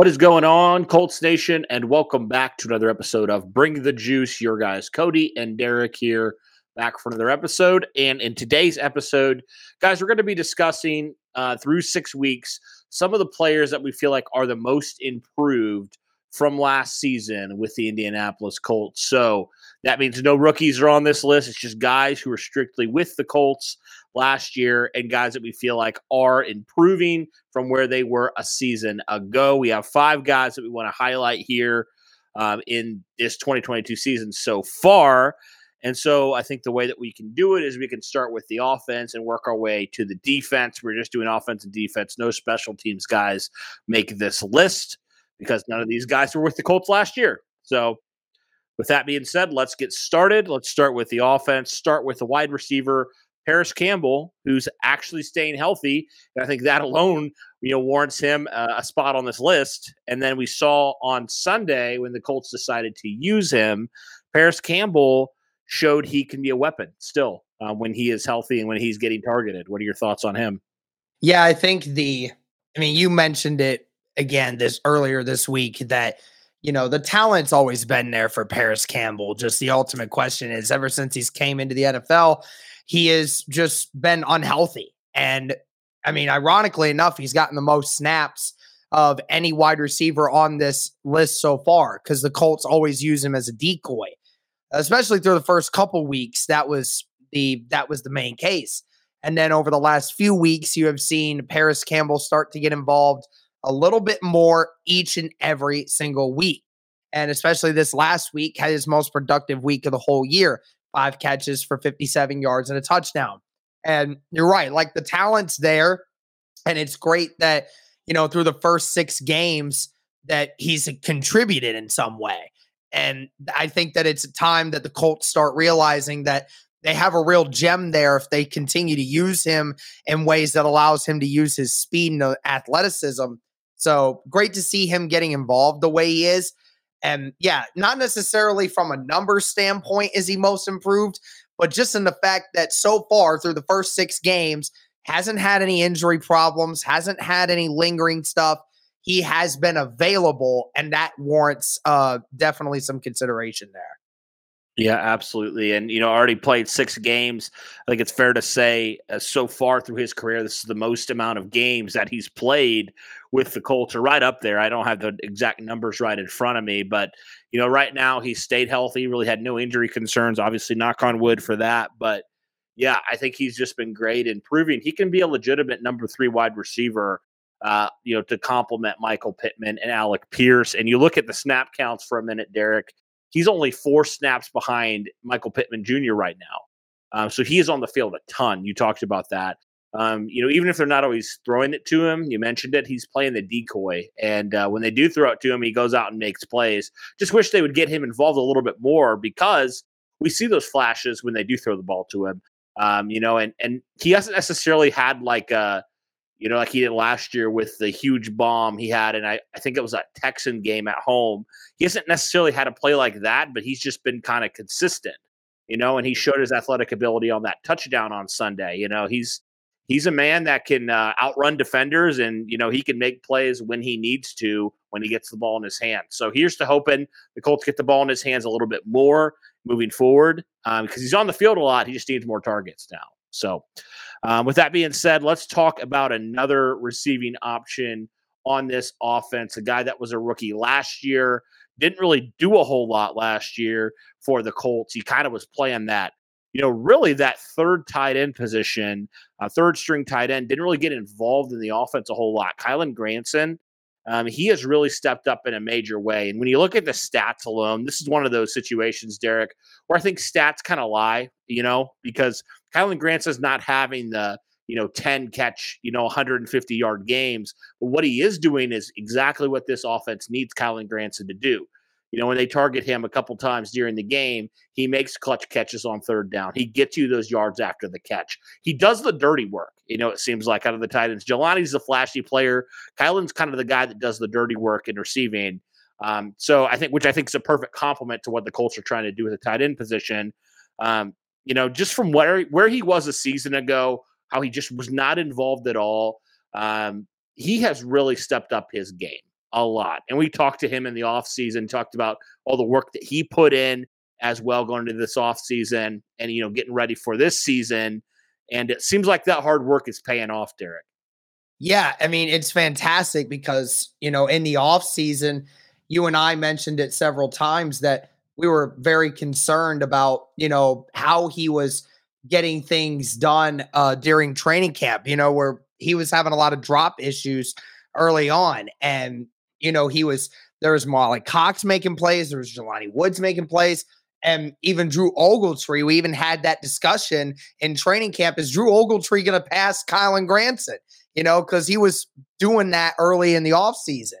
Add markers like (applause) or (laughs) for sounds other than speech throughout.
What is going on, Colts Nation? And welcome back to another episode of Bring the Juice. Your guys, Cody and Derek, here back for another episode. And in today's episode, guys, we're going to be discussing uh, through six weeks some of the players that we feel like are the most improved from last season with the Indianapolis Colts. So that means no rookies are on this list. It's just guys who are strictly with the Colts last year and guys that we feel like are improving from where they were a season ago. We have five guys that we want to highlight here um, in this 2022 season so far. And so I think the way that we can do it is we can start with the offense and work our way to the defense. We're just doing offense and defense. No special teams guys make this list because none of these guys were with the Colts last year. So with that being said, let's get started. Let's start with the offense, start with the wide receiver Parris Campbell, who's actually staying healthy. And I think that alone, you know, warrants him uh, a spot on this list. And then we saw on Sunday when the Colts decided to use him, Parris Campbell showed he can be a weapon still uh, when he is healthy and when he's getting targeted. What are your thoughts on him? Yeah, I think the, I mean, you mentioned it again this earlier this week that you know the talent's always been there for Parris Campbell. Just the ultimate question is, ever since he's came into the NFL, he has just been unhealthy. And I mean, ironically enough, he's gotten the most snaps of any wide receiver on this list so far because the Colts always use him as a decoy, especially through the first couple weeks. That was the that was the main case. And then over the last few weeks, you have seen Parris Campbell start to get involved a little bit more each and every single week. And especially this last week had his most productive week of the whole year five catches for 57 yards and a touchdown. And you're right, like the talent's there. And it's great that, you know, through the first six games that he's contributed in some way. And I think that it's a time that the Colts start realizing that they have a real gem there if they continue to use him in ways that allows him to use his speed and athleticism. So great to see him getting involved the way he is. And yeah, not necessarily from a number standpoint is he most improved, but just in the fact that so far through the first six games, hasn't had any injury problems, hasn't had any lingering stuff. He has been available, and that warrants uh, definitely some consideration there. Yeah, absolutely. And, you know, already played six games. I think it's fair to say uh, so far through his career, this is the most amount of games that he's played with the Colts are right up there. I don't have the exact numbers right in front of me, but, you know, right now he's stayed healthy, really had no injury concerns. Obviously, knock on wood for that. But, yeah, I think he's just been great in proving he can be a legitimate number three wide receiver. Uh, you know, to complement Michael Pittman and Alec Pierce. And you look at the snap counts for a minute, Derek he's only four snaps behind Michael Pittman Jr. right now. Um, so he is on the field a ton. You talked about that. Um, you know, even if they're not always throwing it to him, you mentioned it, he's playing the decoy. And uh, when they do throw it to him, he goes out and makes plays. Just wish they would get him involved a little bit more because we see those flashes when they do throw the ball to him. Um, you know, and and he hasn't necessarily had like a you know, like he did last year with the huge bomb he had. And I, I think it was a Texan game at home. He hasn't necessarily had a play like that, but he's just been kind of consistent. you know, and he showed his athletic ability on that touchdown on Sunday. You know, he's he's a man that can uh, outrun defenders and you know he can make plays when he needs to when he gets the ball in his hands. So here's to hoping the colts get the ball in his hands a little bit more moving forward um, because he's on the field a lot. He just needs more targets now. So um, with that being said let's talk about another receiving option on this offense a guy that was a rookie last year didn't really do a whole lot last year for the colts. He kind of was playing that you know, really that third tight end position, uh, third string tight end, didn't really get involved in the offense a whole lot. Kylen Granson, um, he has really stepped up in a major way. And when you look at the stats alone, this is one of those situations, Derek, where I think stats kind of lie, you know, because Kylen Granson's not having the, you know, 10 catch, you know, 150 yard games. But what he is doing is exactly what this offense needs Kylen Granson to do. You know, when they target him a couple times during the game, he makes clutch catches on third down. He gets you those yards after the catch. He does the dirty work. You know, it seems like out of the Titans. Jelani's a flashy player. Kylen's kind of the guy that does the dirty work in receiving. Um, so I think, which I think is a perfect complement to what the Colts are trying to do with the tight end position. Um, you know, just from where where he was a season ago, how he just was not involved at all. Um, he has really stepped up his game a lot. And we talked to him in the offseason, talked about all the work that he put in as well going into this offseason and, you know, getting ready for this season. And it seems like that hard work is paying off, Derek. Yeah. I mean, it's fantastic because, you know, in the offseason, you and I mentioned it several times that we were very concerned about, you know, how he was getting things done uh, during training camp, you know, where he was having a lot of drop issues early on. And you know, he was there was Mo Alie-Cox making plays, there was Jelani Woods making plays, and even Drew Ogletree. We even had that discussion in training camp. Is Drew Ogletree going to pass Kylen Granson? You know, because he was doing that early in the offseason.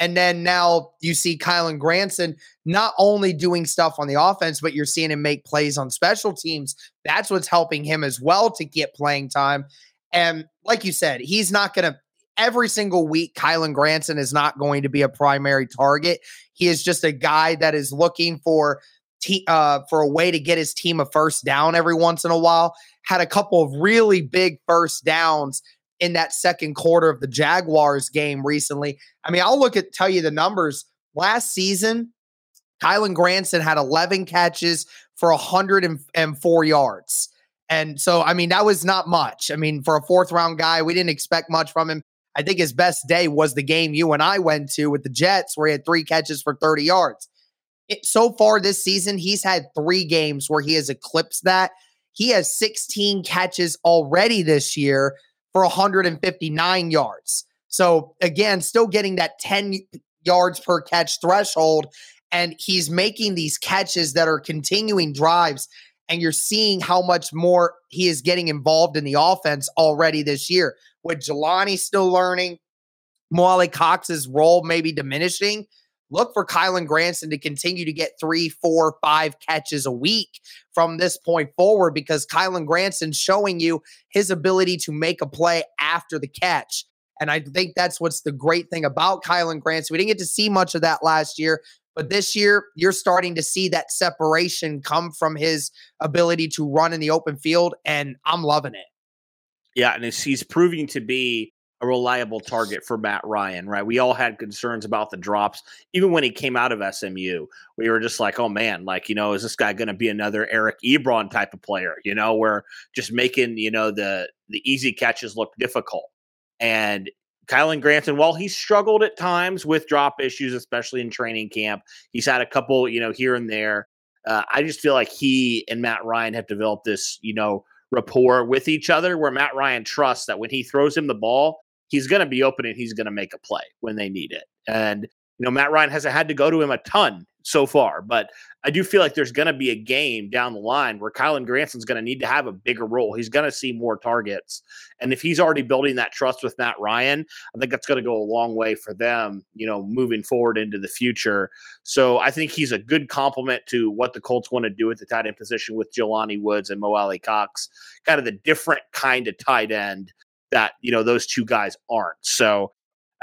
And then now you see Kylen Granson not only doing stuff on the offense, but you're seeing him make plays on special teams. That's what's helping him as well to get playing time. And like you said, he's not going to every single week, Kylen Granson is not going to be a primary target. He is just a guy that is looking for uh, for a way to get his team a first down every once in a while. Had a couple of really big first downs in that second quarter of the Jaguars game recently. I mean, I'll look at tell you the numbers. Last season, Kylen Granson had 11 catches for 104 yards. And so, I mean, that was not much. I mean, for a fourth round guy, we didn't expect much from him. I think his best day was the game you and I went to with the Jets, where he had three catches for 30 yards. It, so far this season, he's had three games where he has eclipsed that. He has 16 catches already this year for 159 yards. So again, still getting that 10 yards per catch threshold. And he's making these catches that are continuing drives. And you're seeing how much more he is getting involved in the offense already this year with Jelani still learning, Mo Alie-Cox's role maybe diminishing, look for Kylen Granson to continue to get three, four, five catches a week from this point forward because Kylen Granson's showing you his ability to make a play after the catch. And I think that's what's the great thing about Kylen Granson. We didn't get to see much of that last year, but this year you're starting to see that separation come from his ability to run in the open field, and I'm loving it. Yeah, and he's proving to be a reliable target for Matt Ryan, right? We all had concerns about the drops. Even when he came out of SMU, we were just like, oh man, like, you know, is this guy going to be another Eric Ebron type of player, you know, where just making, you know, the the easy catches look difficult. And Kylen Granson, while he struggled at times with drop issues, especially in training camp, he's had a couple, you know, here and there. Uh, I just feel like he and Matt Ryan have developed this, you know, rapport with each other where Matt Ryan trusts that when he throws him the ball, he's going to be open and he's going to make a play when they need it. And, you know, Matt Ryan hasn't had to go to him a ton so far, but I do feel like there's going to be a game down the line where Kylen Granson's going to need to have a bigger role. He's going to see more targets. And if he's already building that trust with Matt Ryan, I think that's going to go a long way for them, you know, moving forward into the future. So I think he's a good complement to what the Colts want to do at the tight end position with Jelani Woods and Mo Alie-Cox, kind of the different kind of tight end that, you know, those two guys aren't. So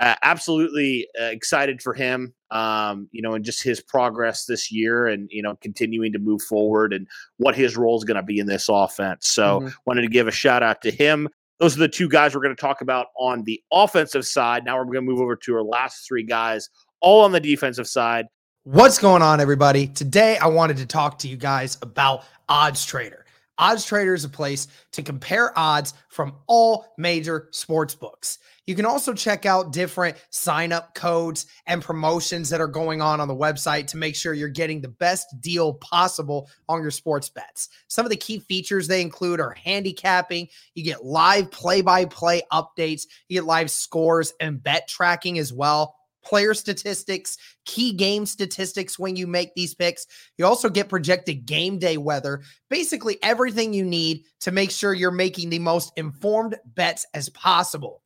uh, absolutely uh, excited for him. Um, you know, and just his progress this year, and you know, continuing to move forward, and what his role is going to be in this offense. So, mm-hmm. wanted to give a shout out to him. Those are the two guys we're going to talk about on the offensive side. Now we're going to move over to our last three guys, all on the defensive side. What's going on, everybody? Today, I wanted to talk to you guys about Odds Trader. Odds Trader is a place to compare odds from all major sports books. You can also check out different sign up codes and promotions that are going on on the website to make sure you're getting the best deal possible on your sports bets. Some of the key features they include are handicapping, you get live play by play updates, you get live scores and bet tracking as well player statistics, key game statistics when you make these picks. You also get projected game day weather, basically everything you need to make sure you're making the most informed bets as possible.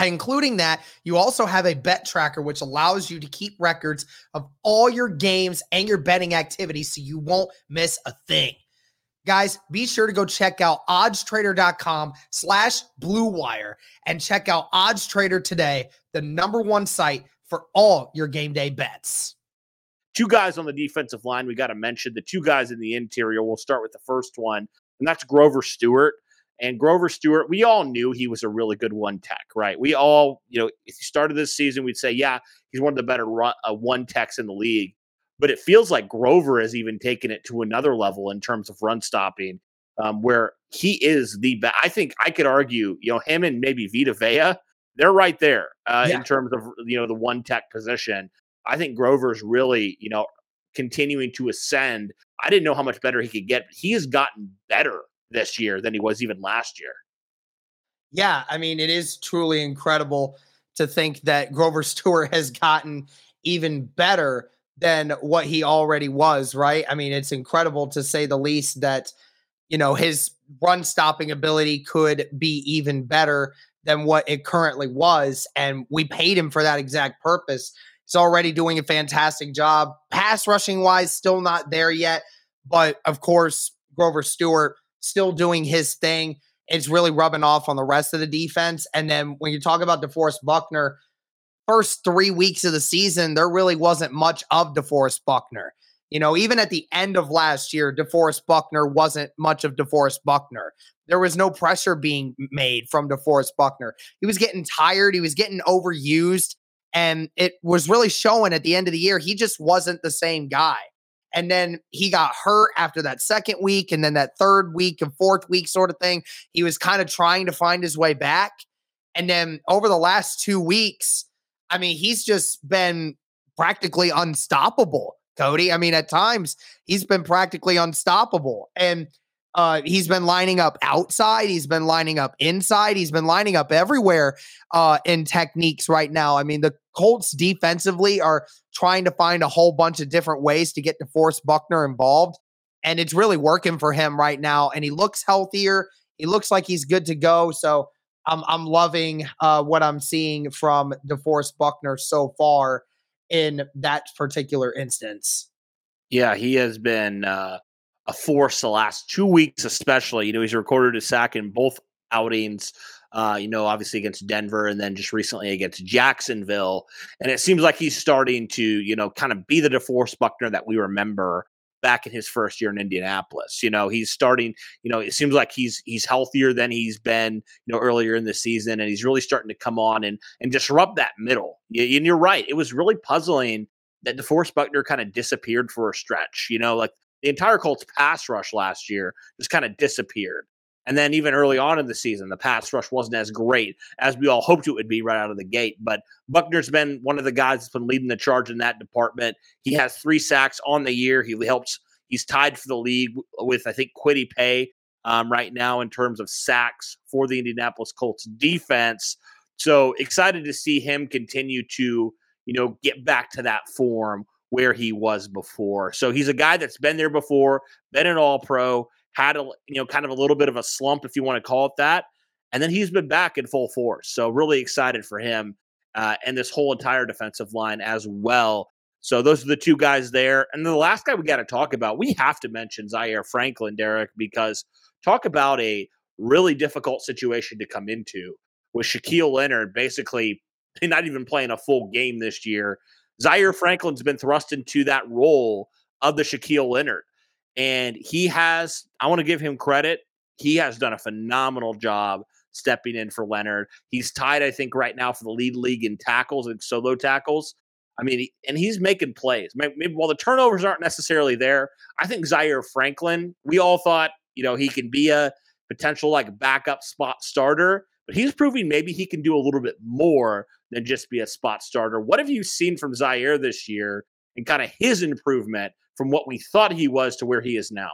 Including that, you also have a bet tracker, which allows you to keep records of all your games and your betting activities so you won't miss a thing. Guys, be sure to go check out oddstrader.com slash blue wire and check out Odds Trader today, the number one site for all your game day bets. Two guys on the defensive line we got to mention. The two guys in the interior. We'll start with the first one, and that's Grover Stewart. And Grover Stewart, we all knew he was a really good one tech, right? We all, you know, if he started this season, we'd say, yeah, he's one of the better run, uh, one techs in the league. But it feels like Grover has even taken it to another level in terms of run stopping, um, where he is the best. I think I could argue, you know, him and maybe Vita Vea they're right there uh, yeah. in terms of you know the one tech position. I think Grover's really you know continuing to ascend. I didn't know how much better he could get. He has gotten better this year than he was even last year. Yeah, I mean it is truly incredible to think that (laughs) Grover Stewart has gotten even better than what he already was, right? I mean, it's incredible to say the least that you know his run stopping ability could be even better than what it currently was. And we paid him for that exact purpose. He's already doing a fantastic job. Pass rushing wise, still not there yet. But of course, Grover Stewart still doing his thing. It's really rubbing off on the rest of the defense. And then when you talk about DeForest Buckner, first three weeks of the season, there really wasn't much of DeForest Buckner. You know, even at the end of last year, DeForest Buckner wasn't much of DeForest Buckner. There was no pressure being made from DeForest Buckner. He was getting tired. He was getting overused. And it was really showing at the end of the year, he just wasn't the same guy. And then he got hurt after that second week, and then that third week and fourth week sort of thing. He was kind of trying to find his way back. And then over the last two weeks, I mean, he's just been practically unstoppable, Cody. I mean, at times he's been practically unstoppable. And uh, he's been lining up outside. He's been lining up inside. He's been lining up everywhere uh, in techniques right now. I mean, the Colts defensively are trying to find a whole bunch of different ways to get DeForest Buckner involved. And it's really working for him right now. And he looks healthier. He looks like he's good to go. So I'm, I'm loving uh, what I'm seeing from DeForest Buckner so far in that particular instance. Yeah, he has been uh, a force the last two weeks, especially. You know, he's recorded a sack in both outings. Uh, you know, obviously against Denver and then just recently against Jacksonville. And it seems like he's starting to, you know, kind of be the DeForest Buckner that we remember back in his first year in Indianapolis. You know, he's starting, you know, it seems like he's he's healthier than he's been, you know, earlier in the season and he's really starting to come on and and disrupt that middle. And you're right. It was really puzzling that DeForest Buckner kind of disappeared for a stretch. You know, like the entire Colts pass rush last year just kind of disappeared. And then even early on in the season, the pass rush wasn't as great as we all hoped it would be right out of the gate. But Buckner's been one of the guys that's been leading the charge in that department. He has three sacks on the year. He helps. He's tied for the league with I think Kwity Paye um, right now in terms of sacks for the Indianapolis Colts defense. So excited to see him continue to you know get back to that form where he was before. So he's a guy that's been there before, been an all pro, had a you know kind of a little bit of a slump if you want to call it that. And then he's been back in full force. So really excited for him uh, and this whole entire defensive line as well. So those are the two guys there. And the last guy we got to talk about, we have to mention Zaire Franklin, Derek, because talk about a really difficult situation to come into with Shaquille Leonard basically (laughs) not even playing a full game this year. Zaire Franklin's been thrust into that role of the Shaquille Leonard. And he has, I want to give him credit. He has done a phenomenal job stepping in for Leonard. He's tied, I think, right now for the lead league in tackles and solo tackles. I mean, and he's making plays. Maybe while the turnovers aren't necessarily there, I think Zaire Franklin, we all thought, you know, he can be a potential like backup spot starter, but he's proving maybe he can do a little bit more than just be a spot starter. What have you seen from Zaire this year and kind of his improvement from what we thought he was to where he is now?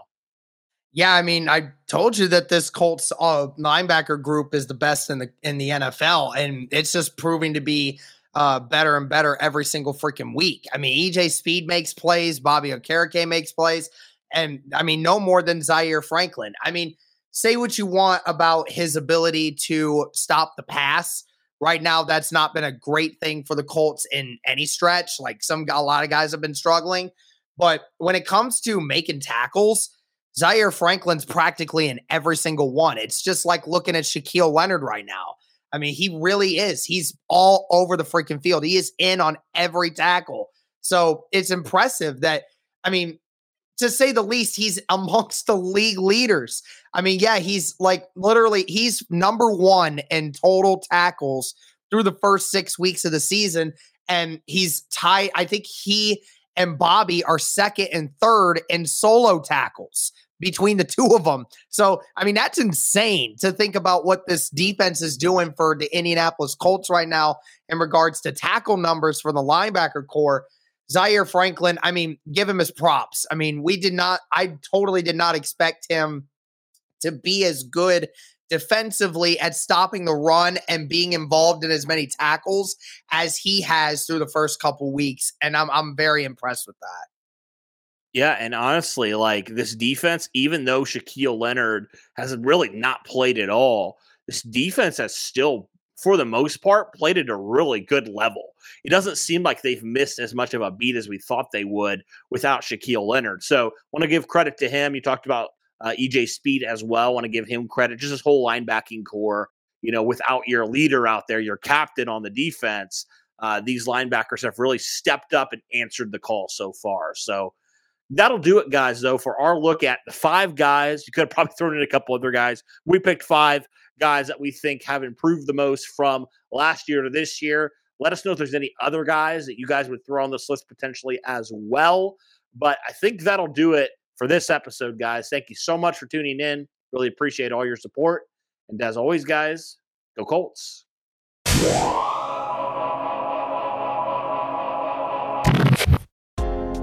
Yeah, I mean, I told you that this Colts uh, linebacker group is the best in the in the NFL, and it's just proving to be uh, better and better every single freaking week. I mean, EJ Speed makes plays, Bobby Okereke makes plays, and I mean, no more than Zaire Franklin. I mean, say what you want about his ability to stop the pass. Right now, that's not been a great thing for the Colts in any stretch. Like some, a lot of guys have been struggling. But when it comes to making tackles, Zaire Franklin's practically in every single one. It's just like looking at Shaquille Leonard right now. I mean, he really is. He's all over the freaking field. He is in on every tackle. So it's impressive that, I mean, to say the least, he's (laughs) amongst the league leaders. I mean, yeah, he's like literally, he's number one in total tackles through the first six weeks of the season. And he's tied, I think he and Bobby are second and third in solo tackles between the two of them. So, I mean, that's insane to think about what this defense is doing for the Indianapolis Colts right now in regards to tackle numbers for the linebacker corps. Zaire Franklin, I mean, give him his props. I mean, we did not, I totally did not expect him to be as good defensively at stopping the run and being involved in as many tackles as he has through the first couple weeks. And I'm I'm very impressed with that. Yeah, and honestly, like this defense, even though Shaquille Leonard has really not played at all, this defense has still, for the most part, played at a really good level. It doesn't seem like they've missed as much of a beat as we thought they would without Shaquille Leonard. So, want to give credit to him. You talked about uh, EJ Speed as well. Want to give him credit. Just this whole linebacking corps. You know, without your leader out there, your captain on the defense, uh, these linebackers have really stepped up and answered the call so far. So that'll do it, guys. Though for our look at the five guys, you could have probably (laughs) thrown in a couple other guys. We picked five guys that we think have improved the most from last year to this year. Let us know if there's any other guys that you guys would throw on this list potentially as well. But I think that'll do it for this episode, guys. Thank you so much for tuning in. Really appreciate all your support. And as always, guys, go Colts.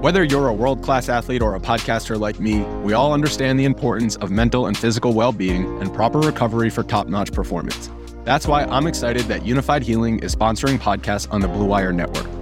Whether you're a world class athlete or a podcaster like me, we all understand the importance of mental and physical well being and proper recovery for top notch performance. That's why I'm excited that Unifyd Healing is sponsoring podcasts on the Blue Wire Network.